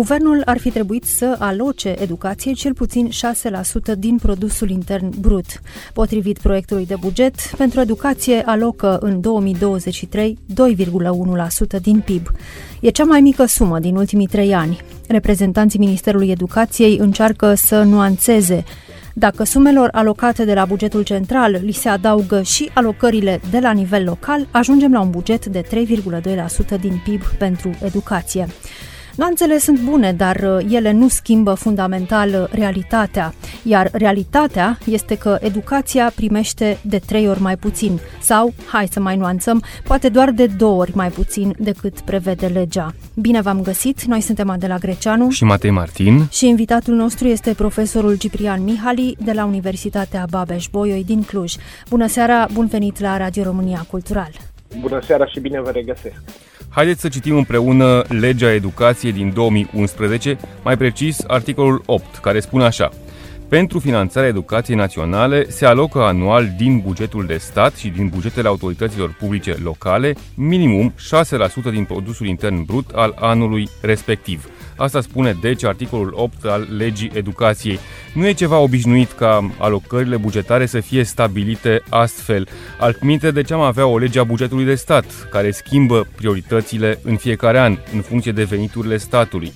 Guvernul ar fi trebuit să aloce educației cel puțin 6% din produsul intern brut. Potrivit proiectului de buget, pentru educație alocă în 2023 2,1% din PIB. E cea mai mică sumă din ultimii trei ani. Reprezentanții Ministerului Educației încearcă să nuanțeze dacă sumelor alocate de la bugetul central li se adaugă și alocările de la nivel local, ajungem la un buget de 3,2% din PIB pentru educație. Nuanțele sunt bune, dar uh, ele nu schimbă fundamental uh, realitatea, iar realitatea este că educația primește de trei ori mai puțin sau, hai să mai nuanțăm, poate doar de două ori mai puțin decât prevede legea. Bine v-am găsit, noi suntem Adela Greceanu și Matei Martin și invitatul nostru este profesorul Ciprian Mihali de la Universitatea Babeș-Bolyai din Cluj. Bună seara, bun venit la Radio România Cultural! Bună seara și bine vă regăsesc! Haideți să citim împreună legea educației din 2011, mai precis articolul 8, care spune așa. Pentru finanțarea educației naționale se alocă anual din bugetul de stat și din bugetele autorităților publice locale minimum 6% din produsul intern brut al anului respectiv. Asta spune deci articolul 8 al legii educației. Nu e ceva obișnuit ca alocările bugetare să fie stabilite astfel. Altminte, de ce am avea o lege a bugetului de stat, care schimbă prioritățile în fiecare an, în funcție de veniturile statului?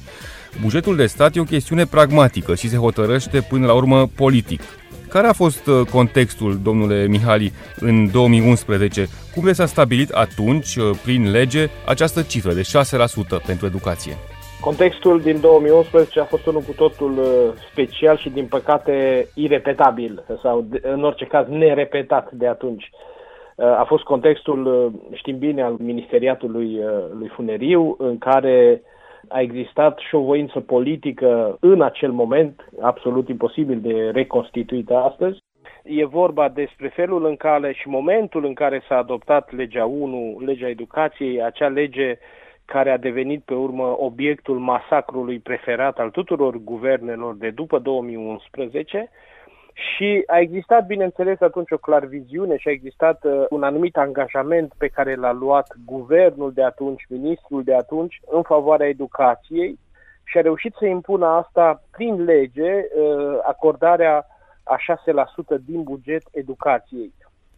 Bugetul de stat e o chestiune pragmatică și se hotărăște până la urmă politic. Care a fost uh, contextul, domnule Mihali, în 2011? Cum s-a stabilit atunci, uh, prin lege, această cifră de 6% pentru educație? Contextul din 2011 a fost unul cu totul uh, special și, din păcate, irepetabil, sau, în orice caz, nerepetat de atunci. A fost contextul, știm bine, al ministeriatului lui Funeriu, în care a existat și o voință politică în acel moment, absolut imposibil de reconstituită astăzi. E vorba despre felul în care și momentul în care s-a adoptat legea 1, legea educației, acea lege care a devenit pe urmă obiectul masacrului preferat al tuturor guvernelor de după 2011, și a existat, bineînțeles, atunci o clar viziune și a existat uh, un anumit angajament pe care l-a luat guvernul de atunci, ministrul de atunci, în favoarea educației și a reușit să impună asta prin lege, uh, acordarea a 6% din buget educației.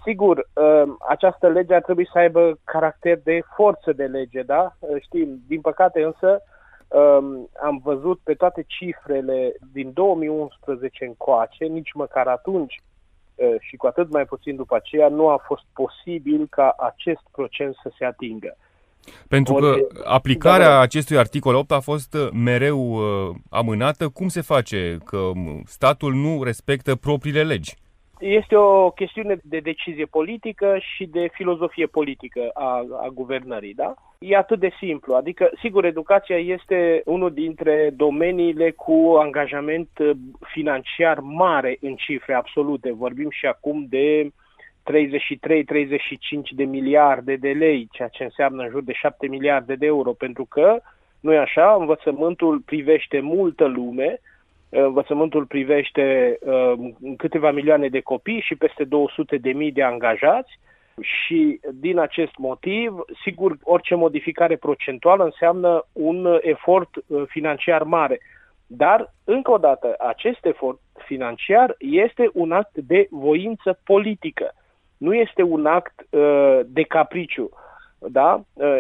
Sigur, uh, această lege ar trebui să aibă caracter de forță de lege, da? Uh, știm, din păcate însă, um, am văzut pe toate cifrele din 2011 încoace, nici măcar atunci uh, și cu atât mai puțin după aceea, nu a fost posibil ca acest procent să se atingă. Pentru că aplicarea da, acestui articol 8 a fost uh, mereu uh, amânată. Cum se face că um, statul nu respectă propriile legi? Este o chestiune de decizie politică și de filozofie politică a, a guvernării, da? E atât de simplu. Adică, sigur, educația este unul dintre domeniile cu angajament uh, financiar mare în cifre absolute. Vorbim și acum de 33-35 de miliarde de lei, ceea ce înseamnă în jur de 7 miliarde de euro, pentru că, nu e așa, învățământul privește multă lume, Învățământul privește uh, câteva milioane de copii și peste 200 de mii de angajați și din acest motiv, sigur, orice modificare procentuală înseamnă un efort uh, financiar mare. Dar, încă o dată, acest efort financiar este un act de voință politică, nu este un act uh, de capriciu. Da? Uh,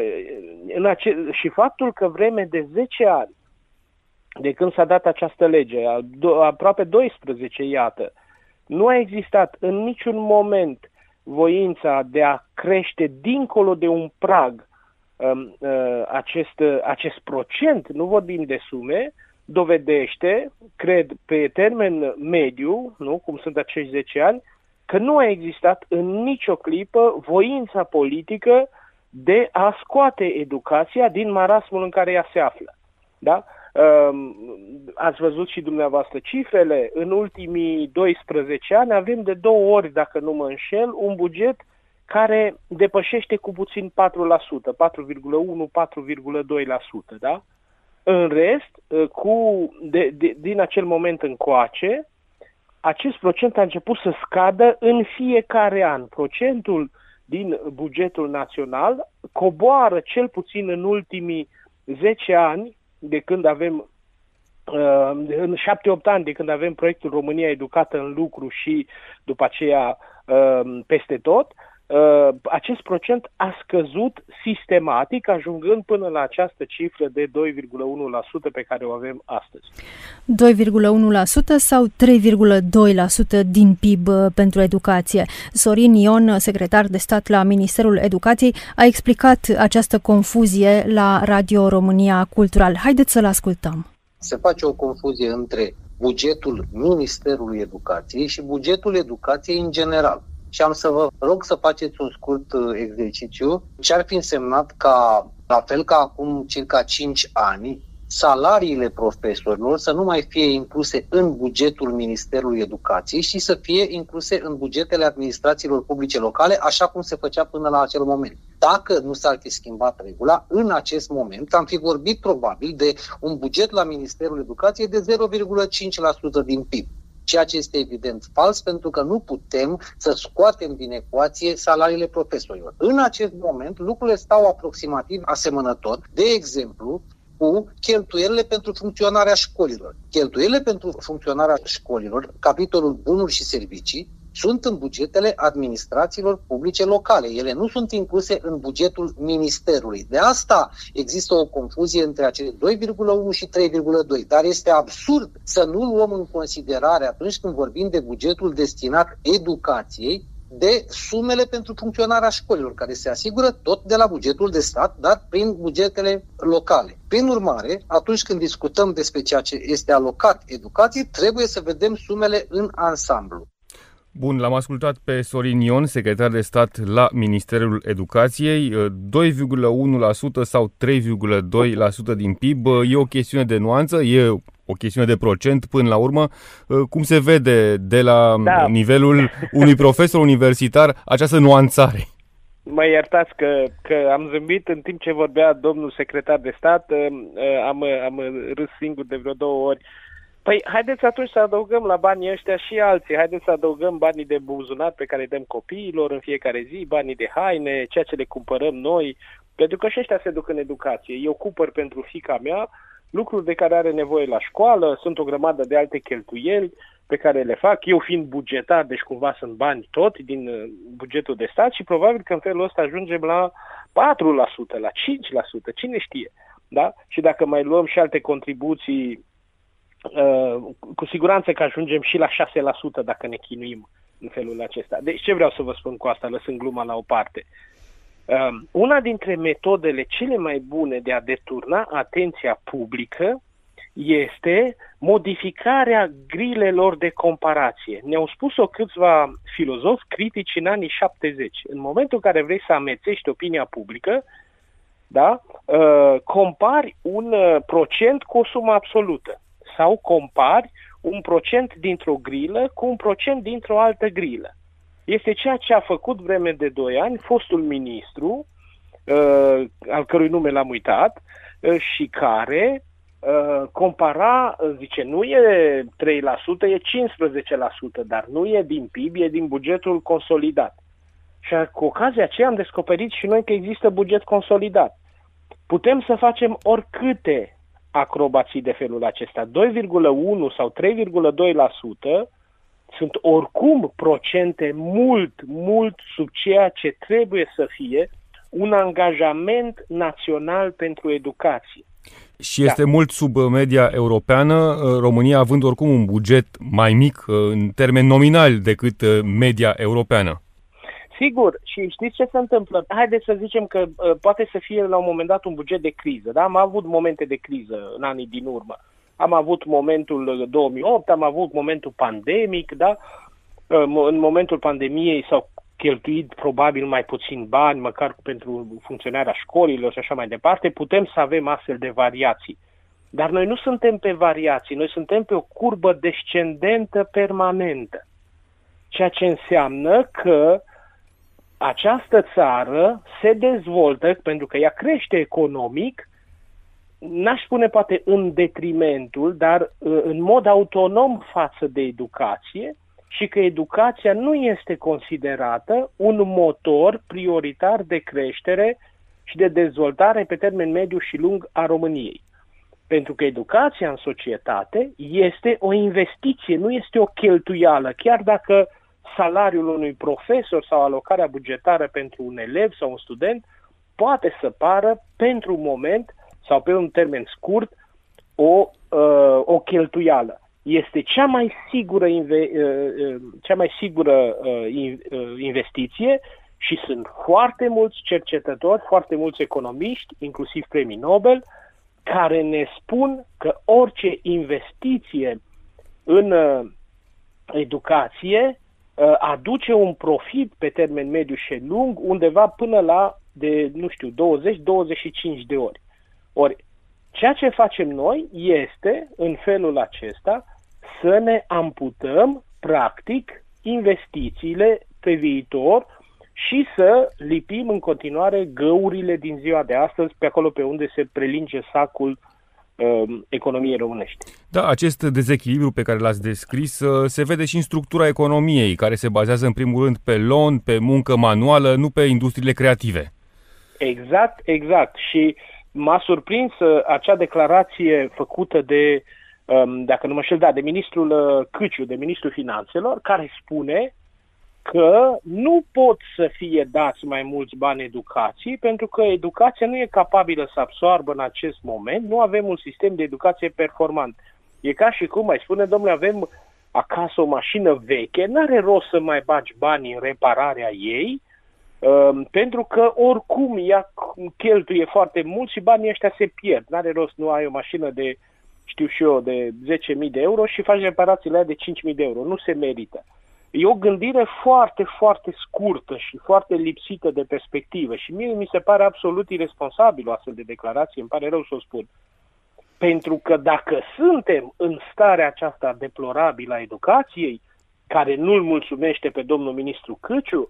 în ace- și faptul că vreme de 10 ani de când s-a dat această lege, aproape 12, iată, nu a existat în niciun moment voința de a crește dincolo de un prag um, uh, acest, acest procent, nu vorbim de sume, dovedește, cred, pe termen mediu, nu, cum sunt acești 10 ani, că nu a existat în nicio clipă voința politică de a scoate educația din marasmul în care ea se află. Da? Ehm, ați văzut și dumneavoastră cifrele, în ultimii 12 ani avem de două ori, dacă nu mă înșel, un buget care depășește cu puțin 4%, 4,1-4,2%, da? În rest, uh, cu, de, de, din acel moment încoace, acest procent a început să scadă în fiecare an. Procentul din bugetul național coboară cel puțin în ultimii 10 ani, de când avem uh, în 7-8 ani de când avem proiectul România Educată în lucru și după aceea uh, peste tot, Uh, acest procent a scăzut sistematic, ajungând până la această cifră de 2,1% pe care o avem astăzi. 2,1% sau 3,2% din PIB uh, pentru educație. Sorin Ion, secretar de stat la Ministerul Educației, a explicat această confuzie la Radio România Cultural. Haideți să-l ascultăm. Se face o confuzie între bugetul Ministerului Educației și bugetul educației în general și am să vă rog să faceți un scurt uh, exercițiu. Ce ar fi însemnat ca, la fel ca acum circa 5 ani, salariile profesorilor să nu mai fie incluse în bugetul Ministerului Educației și să fie incluse în bugetele administrațiilor publice locale, așa cum se făcea până la acel moment. Dacă nu s-ar fi schimbat regula, în acest moment am fi vorbit probabil de un buget la Ministerul Educației de 0,5% din PIB ceea ce este evident fals pentru că nu putem să scoatem din ecuație salariile profesorilor. În acest moment lucrurile stau aproximativ asemănător. De exemplu, cu cheltuielile pentru funcționarea școlilor. Cheltuielile pentru funcționarea școlilor, capitolul bunuri și servicii, sunt în bugetele administrațiilor publice locale. Ele nu sunt incluse în bugetul ministerului. De asta există o confuzie între acele 2,1 și 3,2. Dar este absurd să nu luăm în considerare atunci când vorbim de bugetul destinat educației de sumele pentru funcționarea școlilor, care se asigură tot de la bugetul de stat, dar prin bugetele locale. Prin urmare, atunci când discutăm despre ceea ce este alocat educației, trebuie să vedem sumele în ansamblu. Bun, l-am ascultat pe Sorin Ion, secretar de stat la Ministerul Educației. 2,1% sau 3,2% din PIB e o chestiune de nuanță, e o chestiune de procent până la urmă. Cum se vede de la da. nivelul unui profesor universitar această nuanțare? Mă iertați că, că am zâmbit în timp ce vorbea domnul secretar de stat, am, am râs singur de vreo două ori Păi, haideți atunci să adăugăm la banii ăștia și alții. Haideți să adăugăm banii de buzunar pe care îi dăm copiilor în fiecare zi, banii de haine, ceea ce le cumpărăm noi, pentru că și ăștia se duc în educație. Eu cumpăr pentru fica mea lucruri de care are nevoie la școală, sunt o grămadă de alte cheltuieli pe care le fac, eu fiind bugetar, deci cumva sunt bani tot din uh, bugetul de stat și probabil că în felul ăsta ajungem la 4%, la 5%, cine știe. Da? Și dacă mai luăm și alte contribuții Uh, cu siguranță că ajungem și la 6% dacă ne chinuim în felul acesta. Deci ce vreau să vă spun cu asta, lăsând gluma la o parte? Uh, una dintre metodele cele mai bune de a deturna atenția publică este modificarea grilelor de comparație. Ne-au spus-o câțiva filozofi critici în anii 70. În momentul în care vrei să amețești opinia publică, da, uh, compari un procent cu o sumă absolută sau compari un procent dintr-o grilă cu un procent dintr-o altă grilă. Este ceea ce a făcut vreme de 2 ani fostul ministru, uh, al cărui nume l-am uitat, uh, și care uh, compara, zice, nu e 3%, e 15%, dar nu e din PIB, e din bugetul consolidat. Și cu ocazia aceea am descoperit și noi că există buget consolidat. Putem să facem oricâte acrobații de felul acesta. 2,1 sau 3,2% sunt oricum procente mult, mult sub ceea ce trebuie să fie un angajament național pentru educație. Și este da. mult sub media europeană, România având oricum un buget mai mic în termen nominal decât media europeană. Sigur, și știți ce se întâmplă? Haideți să zicem că uh, poate să fie la un moment dat un buget de criză, da? Am avut momente de criză în anii din urmă. Am avut momentul 2008, uh, am avut momentul pandemic, da? Uh, în momentul pandemiei s-au cheltuit probabil mai puțin bani, măcar pentru funcționarea școlilor și așa mai departe, putem să avem astfel de variații. Dar noi nu suntem pe variații, noi suntem pe o curbă descendentă permanentă. Ceea ce înseamnă că uh, această țară se dezvoltă pentru că ea crește economic n-aș spune poate în detrimentul, dar uh, în mod autonom față de educație și că educația nu este considerată un motor prioritar de creștere și de dezvoltare pe termen mediu și lung a României. Pentru că educația în societate este o investiție, nu este o cheltuială. Chiar dacă salariul unui profesor sau alocarea bugetară pentru un elev sau un student poate să pară pentru un moment sau pe un termen scurt o, uh, o cheltuială. Este cea mai sigură, inve- uh, uh cea mai sigură uh, uh, investiție și sunt foarte mulți cercetători, foarte mulți economiști, inclusiv premii Nobel, care ne spun că orice investiție în uh, educație uh, aduce un profit pe termen mediu și lung undeva până la de, nu știu, 20-25 de ori. Ori, ceea ce facem noi este, în felul acesta, să ne amputăm, practic, investițiile pe viitor și să lipim în continuare găurile din ziua de astăzi pe acolo pe unde se prelinge sacul uh, economiei românești. Da, acest dezechilibru pe care l-ați descris uh, se vede și în structura economiei, care se bazează în primul rând pe loan, pe muncă manuală, nu pe industriile creative. Exact, exact. Și m-a surprins uh, acea declarație făcută de, um, dacă nu mă știu, da, de ministrul uh, Câciu, de ministrul finanțelor, care spune că nu pot să fie dați mai mulți bani educației pentru că educația nu e capabilă să absoarbă în acest moment, nu avem un sistem de educație performant. E ca și cum mai spune, domnule, avem acasă o mașină veche, n-are rost să mai bagi bani în repararea ei, um, pentru că oricum ea cheltuie foarte mult și banii ăștia se pierd. N-are rost, nu ai o mașină de, știu și eu, de 10.000 de euro și faci reparațiile de 5.000 de euro. Nu se merită. E o gândire foarte, foarte scurtă și foarte lipsită de perspectivă și mie mi se pare absolut irresponsabil o astfel de declarație, îmi pare rău să o spun. Pentru că dacă suntem în starea aceasta deplorabilă a educației, care nu-l mulțumește pe domnul ministru Căciu,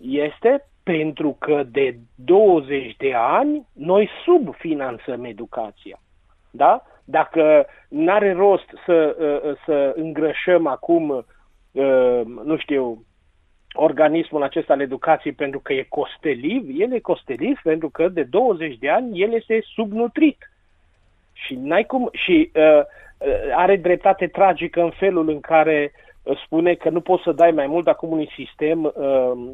este pentru că de 20 de ani noi subfinanțăm educația. Da? Dacă n-are rost să, să îngrășăm acum Uh, nu știu, organismul acesta al educației pentru că e costeliv, el e costeliv pentru că de 20 de ani el este subnutrit. Și n-ai cum și uh, uh, are dreptate tragică în felul în care spune că nu poți să dai mai mult acum unui sistem uh,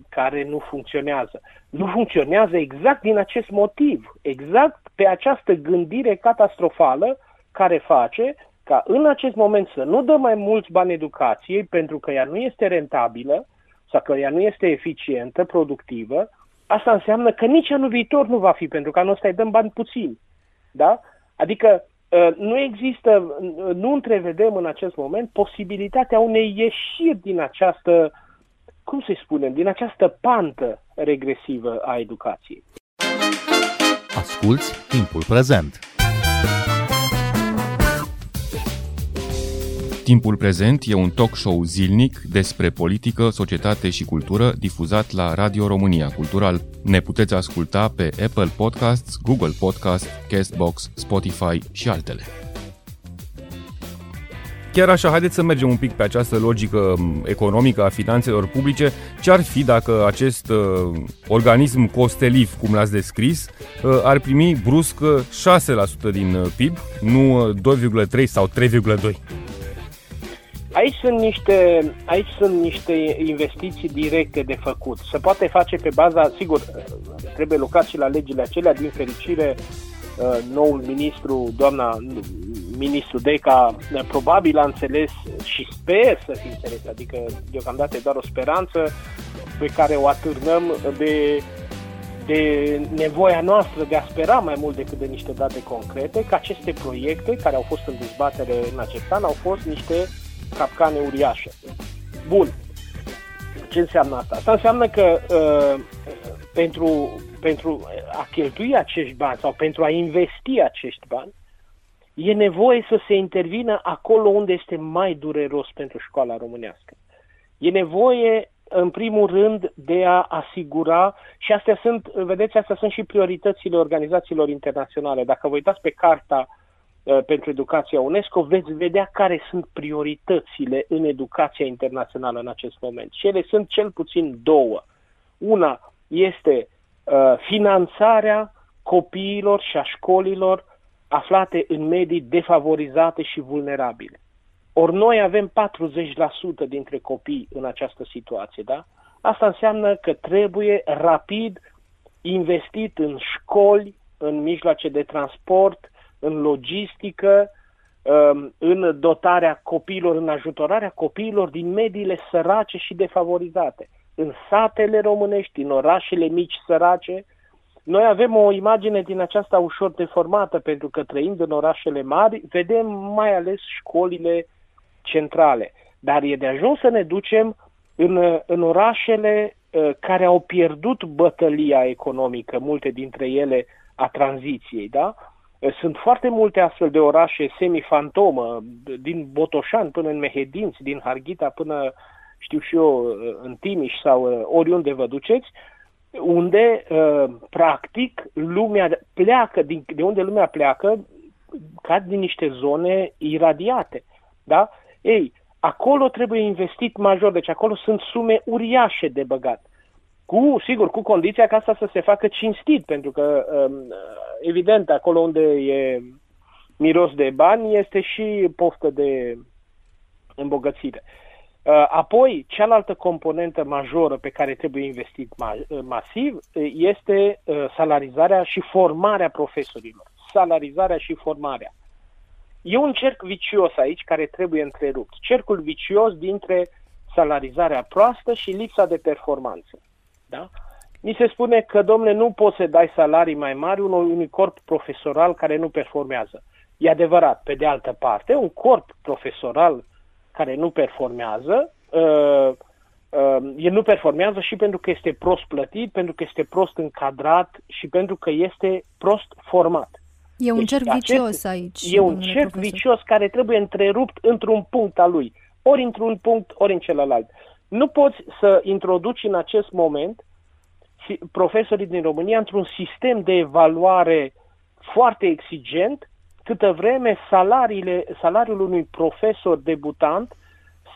care nu funcționează. Nu funcționează exact din acest motiv, exact pe această gândire catastrofală care face ca în acest moment să nu dă mai mulți bani educației pentru că ea nu este rentabilă sau că ea nu este eficientă, productivă, asta înseamnă că nici anul viitor nu va fi, pentru că anul ăsta îi dăm bani puțini. Da? Adică ă, nu există, nu întrevedem în acest moment posibilitatea unei ieșiri din această, cum să spunem, din această pantă regresivă a educației. Asculți timpul prezent! Timpul prezent e un talk show zilnic despre politică, societate și cultură difuzat la Radio România Cultural. Ne puteți asculta pe Apple Podcasts, Google Podcasts, Castbox, Spotify și altele. Chiar așa, haideți să mergem un pic pe această logică economică a finanțelor publice. Ce ar fi dacă acest uh, organism costeliv, cum l-ați descris, uh, ar primi brusc 6% din uh, PIB, nu 2,3 sau 3,2? Aici sunt, niște, aici sunt niște investiții directe de făcut. Se poate face pe baza, sigur, trebuie lucrat și la legile acelea, din fericire, uh, noul ministru, doamna ministru Deca, probabil a înțeles și sper să fi înțeles, adică deocamdată e doar o speranță pe care o atârnăm de, de nevoia noastră de a spera mai mult decât de niște date concrete, că aceste proiecte care au fost în dezbatere în acest an au fost niște capcane uriașe. Bun. Ce înseamnă asta? Asta înseamnă că uh, pentru, pentru a cheltui acești bani sau pentru a investi acești bani, e nevoie să se intervină acolo unde este mai dureros pentru școala românească. E nevoie în primul rând, de a asigura, și astea sunt, vedeți, astea sunt și prioritățile organizațiilor internaționale. Dacă vă uitați pe carta uh, pentru educația UNESCO, veți vedea care sunt prioritățile în educația internațională în acest moment. Și ele sunt cel puțin două. Una este uh, finanțarea copiilor și a școlilor aflate în medii defavorizate și vulnerabile. Ori noi avem 40% dintre copii în această situație, da? Asta înseamnă că trebuie rapid investit în școli, în mijloace de transport, în logistică, um, în dotarea copiilor, în ajutorarea copiilor din mediile sărace și defavorizate. În satele românești, în orașele mici sărace, noi avem o imagine din aceasta ușor deformată, pentru că trăind în orașele mari, vedem mai ales școlile centrale. Dar e de ajuns să ne ducem în, în orașele uh, care au pierdut bătălia economică, multe dintre ele a tranziției, da? Uh, sunt foarte multe astfel de orașe semi-fantomă, din Botoșan până în Mehedinți, din Harghita până, știu și eu, uh, în Timiș sau oriunde vă duceți, unde, practic, lumea pleacă, din, de unde lumea pleacă, ca din niște zone iradiate. Da? Ei, acolo trebuie investit major, deci acolo sunt sume uriașe de băgat. Cu, sigur, cu condiția ca asta să se facă cinstit, pentru că, um, evident, acolo unde e miros de bani, este și poftă de îmbogățire. Uh, apoi, cealaltă componentă majoră pe care trebuie investit uh, masiv uh, este salarizarea și formarea profesorilor. Salarizarea și formarea. E un cerc vicios aici care trebuie întrerupt. Cercul vicios dintre salarizarea proastă și lipsa de performanță. Da? Mi se spune că, domnule, nu poți să dai salarii mai mari unui, unui corp profesoral care nu performează. E adevărat. Pe de altă parte, un corp profesoral care nu performează, uh, uh, el nu performează și pentru că este prost plătit, pentru că este prost încadrat și pentru că este prost format. E un deci, cerc vicios aici. E un cerc profesor. vicios care trebuie întrerupt într-un punct al lui. Ori într-un punct, ori în celălalt. Nu poți să introduci în acest moment profesorii din România într-un sistem de evaluare foarte exigent, câtă vreme salariile, salariul unui profesor debutant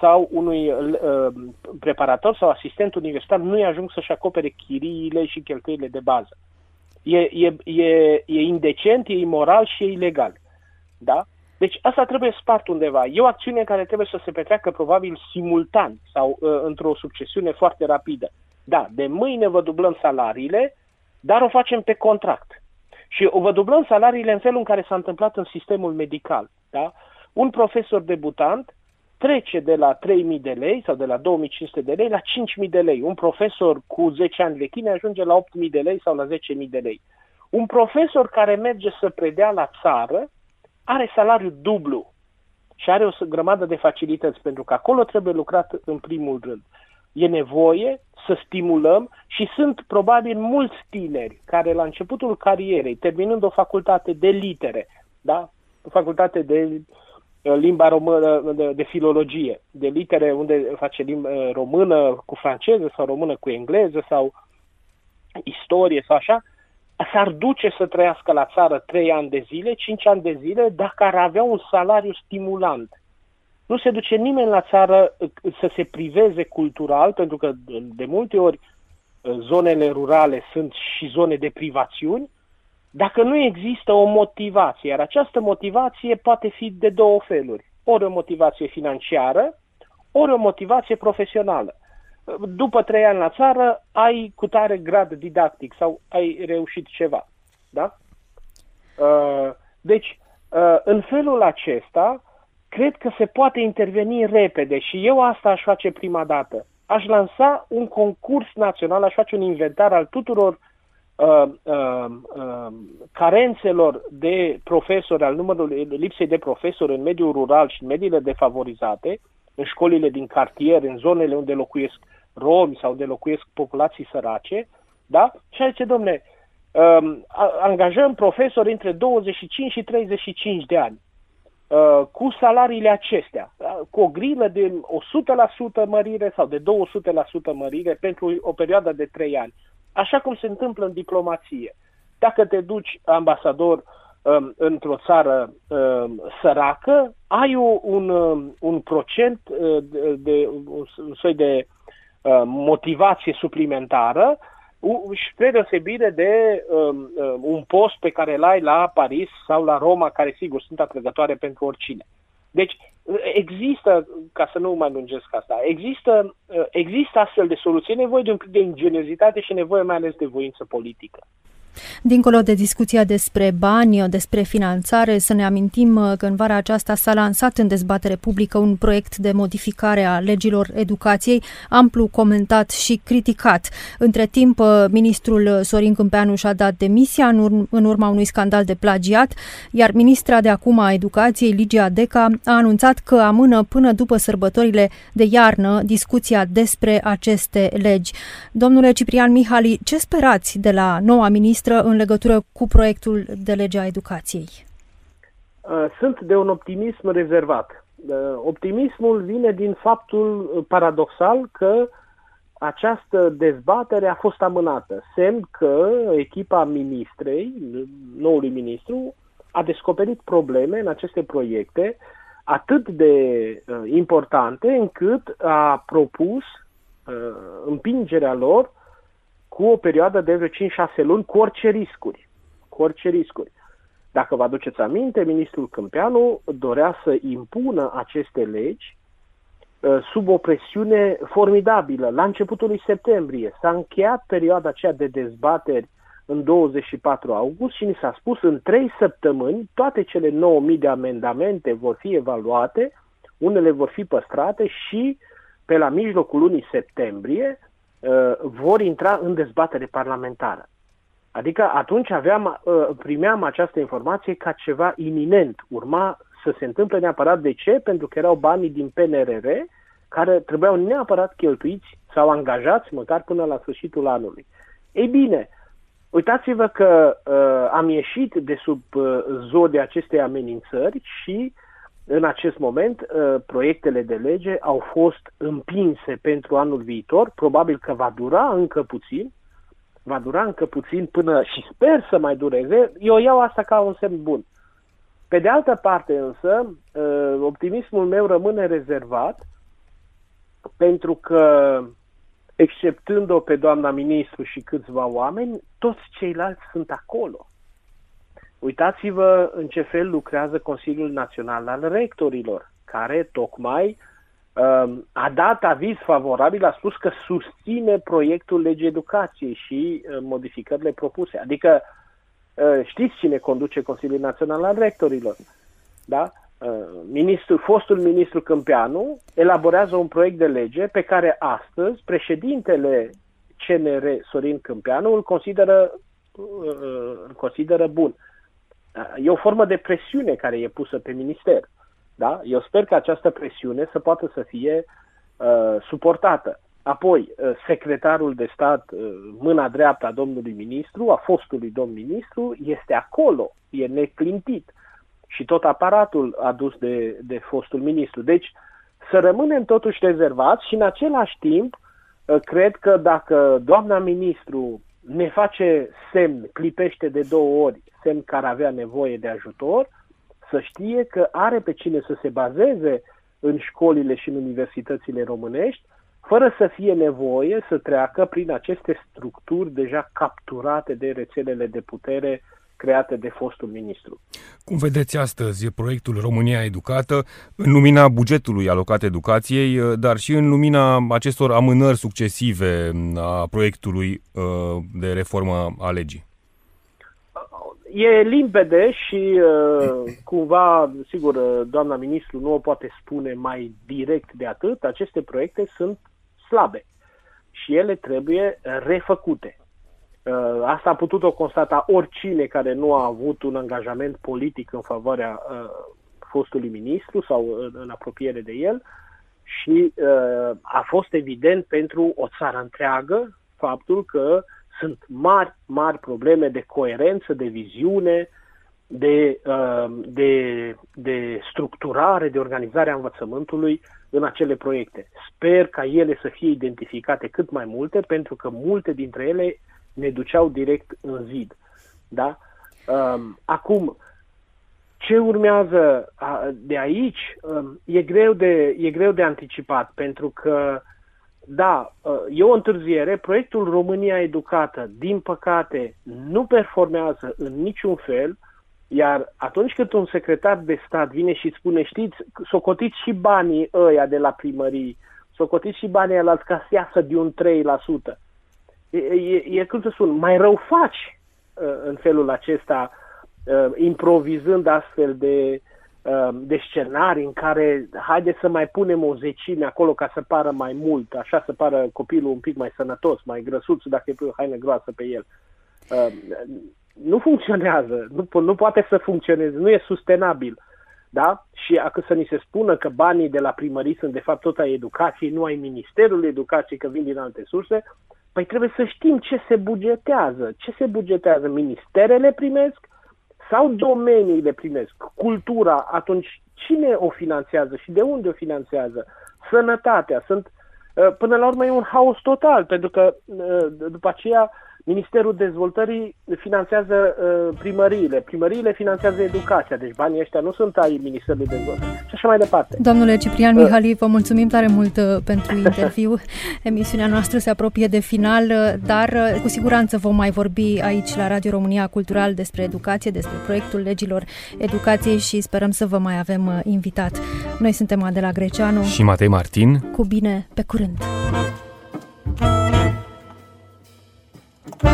sau unui uh, preparator sau asistent universitar nu-i ajung să-și acopere chiriile și cheltuielile de bază e, e, e, e indecent, e imoral și e ilegal. Da? Deci asta trebuie spart undeva. E o acțiune care trebuie să se petreacă probabil simultan sau uh, într-o succesiune foarte rapidă. Da, de mâine vă dublăm salariile, dar o facem pe contract. Și vă dublăm salariile în felul în care s-a întâmplat în sistemul medical. Da? Un profesor debutant trece de la 3.000 de lei sau de la 2.500 de lei la 5.000 de lei. Un profesor cu 10 ani vechime ajunge la 8.000 de lei sau la 10.000 de lei. Un profesor care merge să predea la țară are salariu dublu și are o grămadă de facilități, pentru că acolo trebuie lucrat în primul rând. E nevoie să stimulăm și sunt probabil mulți tineri care la începutul carierei, terminând o facultate de litere, da? o facultate de Uh, limba română de, de filologie, de litere unde face limba uh, română cu franceză sau română cu engleză sau istorie sau așa, s-ar duce să trăiască la țară 3 ani de zile, 5 ani de zile, dacă ar avea un salariu stimulant. Nu se duce nimeni la țară uh, să se priveze cultural, pentru că de multe ori zonele rurale sunt și zone de privațiuni, dacă nu există o motivație, iar această motivație poate fi de două feluri. Ori o motivație financiară, ori o motivație profesională. După trei ani la țară, ai cu tare grad didactic sau ai reușit ceva. Da? Uh, deci, uh, în felul acesta, cred că se poate interveni repede și eu asta aș face prima dată. Aș lansa un concurs național, aș face un inventar al tuturor uh, uh, uh, carențelor de profesori, al numărului lipsei de profesori în mediul rural și în mediile defavorizate, în școlile din cartier, în zonele unde locuiesc romi sau unde locuiesc populații sărace, da? Și aici, domne, um, angajăm profesori între 25 și 35 de ani. Uh, cu salariile acestea, uh, cu o grilă de 100% mărire sau de 200% mărire pentru o perioadă de 3 ani. Așa cum se întâmplă în diplomație. Dacă te duci ambasador um, într-o țară um, săracă, ai o, un, um, un procent uh, de, de un soi de uh, motivație suplimentară spre deosebire de um, um, un post pe care îl ai la Paris sau la Roma, care sigur sunt atrăgătoare pentru oricine. Deci există, ca să nu mai lungesc asta, există, uh, există astfel de soluții, nevoie de un pic de ingenuizitate și nevoie mai ales de voință politică. Dincolo de discuția despre bani, despre finanțare, să ne amintim uh, că în vara aceasta s-a lansat în dezbatere publică un proiect de modificare a legilor educației, amplu comentat și criticat. Între timp, uh, ministrul Sorin Câmpeanu și-a dat demisia în, în urma unui scandal de plagiat, iar ministra de acum a educației, Ligia Deca, a anunțat că amână până după sărbătorile de iarnă discuția despre aceste legi. Domnule Ciprian Mihali, ce sperați de la noua ministră noastră în legătură cu proiectul de lege a educației? Uh, sunt de un optimism rezervat. Uh, optimismul vine din faptul paradoxal că această dezbatere a fost amânată, semn că echipa ministrei, noului ministru, a descoperit probleme în aceste proiecte atât de uh, importante încât a propus uh, împingerea lor cu o perioadă de vreo 5-6 luni, cu orice riscuri. Cu orice riscuri. Dacă vă aduceți aminte, ministrul Câmpeanu dorea să impună aceste legi uh, sub o presiune formidabilă. La începutul lui septembrie s-a încheiat perioada aceea de dezbateri în 24 august și ni s-a spus în 3 săptămâni toate cele 9.000 de amendamente vor fi evaluate, unele vor fi păstrate și pe la mijlocul lunii septembrie uh, vor intra în dezbatere parlamentară. Adică atunci aveam, uh, primeam această informație ca ceva iminent. Urma să se întâmple neapărat. De ce? Pentru că erau banii din PNRR care trebuiau neapărat cheltuiți sau angajați măcar până la sfârșitul anului. Ei bine, uitați-vă că uh, am ieșit de sub uh, zodia acestei amenințări și în acest moment, uh, proiectele de lege au fost împinse pentru anul viitor, probabil că va dura încă puțin, va dura încă puțin până și sper să mai dureze, eu iau asta ca un semn bun. Pe de altă parte însă, uh, optimismul meu rămâne rezervat pentru că, exceptând-o pe doamna ministru și câțiva oameni, toți ceilalți sunt acolo. Uitați-vă în ce fel lucrează Consiliul Național al Rectorilor, care tocmai um, a dat aviz favorabil, a spus că susține proiectul legii educației și uh, modificările propuse. Adică uh, știți cine conduce Consiliul Național al Rectorilor, da? Uh, ministrul, fostul ministru Câmpeanu elaborează un proiect de lege pe care astăzi președintele CNR Sorin Câmpeanu îl consideră, îl consideră bun. E o formă de presiune care e pusă pe minister. Da? Eu sper că această presiune să poată să fie uh, suportată. Apoi, uh, secretarul de stat, uh, mâna dreaptă a domnului ministru, a fostului domn ministru, este acolo, e neclintit. Și tot aparatul adus de, de fostul ministru. Deci, să rămânem totuși rezervați și în același timp, uh, cred că dacă doamna ministru ne face semn, clipește de două ori, semn care avea nevoie de ajutor, să știe că are pe cine să se bazeze în școlile și în universitățile românești, fără să fie nevoie să treacă prin aceste structuri deja capturate de rețelele de putere create de fostul ministru. Cum vedeți astăzi proiectul România Educată în lumina bugetului alocat educației, dar și în lumina acestor amânări succesive a proiectului uh, de reformă a legii? E limpede și uh, cumva, sigur, uh, doamna ministru nu o poate spune mai direct de atât, aceste proiecte sunt slabe și ele trebuie refăcute. Uh, asta a putut-o constata oricine care nu a avut un angajament politic în favoarea uh, fostului ministru sau în, în apropiere de el și uh, a fost evident pentru o țară întreagă faptul că sunt mari, mari probleme de coerență, de viziune, de, de, de structurare, de organizare a învățământului în acele proiecte. Sper ca ele să fie identificate cât mai multe, pentru că multe dintre ele ne duceau direct în zid. Da? Acum, ce urmează de aici um, e greu de, e greu de anticipat, pentru că, da, uh, e o întârziere. Proiectul România Educată, din păcate, nu performează în niciun fel, iar atunci când un secretar de stat vine și spune, știți, socotiți și banii ăia de la primării, socotiți și banii ăia ca să iasă de un 3%. E, e, e cum să spun, mai rău faci uh, în felul acesta uh, improvizând astfel de, uh, de scenarii în care haide să mai punem o zecime acolo ca să pară mai mult, așa să pară copilul un pic mai sănătos, mai grăsuț dacă e pe o haină groasă pe el. Uh, nu funcționează, nu, nu poate să funcționeze, nu e sustenabil. Da? Și acum să ni se spună că banii de la primării sunt de fapt tot ai educației, nu ai Ministerul Educației, că vin din alte surse, păi trebuie să știm ce se bugetează. Ce se bugetează? Ministerele primesc sau domeniile primesc, cultura, atunci cine o finanțează și de unde o finanțează? Sănătatea, sunt, uh, până la urmă e un haos total, pentru că uh, după aceea Ministerul Dezvoltării finanțează uh, primăriile, primăriile finanțează educația, deci banii ăștia nu sunt ai Ministerului Dezvoltării și așa mai departe. Domnule Ciprian uh. Mihali, vă mulțumim tare mult uh, pentru interviu. Emisiunea noastră se apropie de final, uh, dar uh, cu siguranță vom mai vorbi aici la Radio România Cultural despre educație, despre proiectul legilor educației și sperăm să vă mai avem invitat. Noi suntem Adela Greceanu și Matei Martin. Cu bine, pe curând! Thank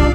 you.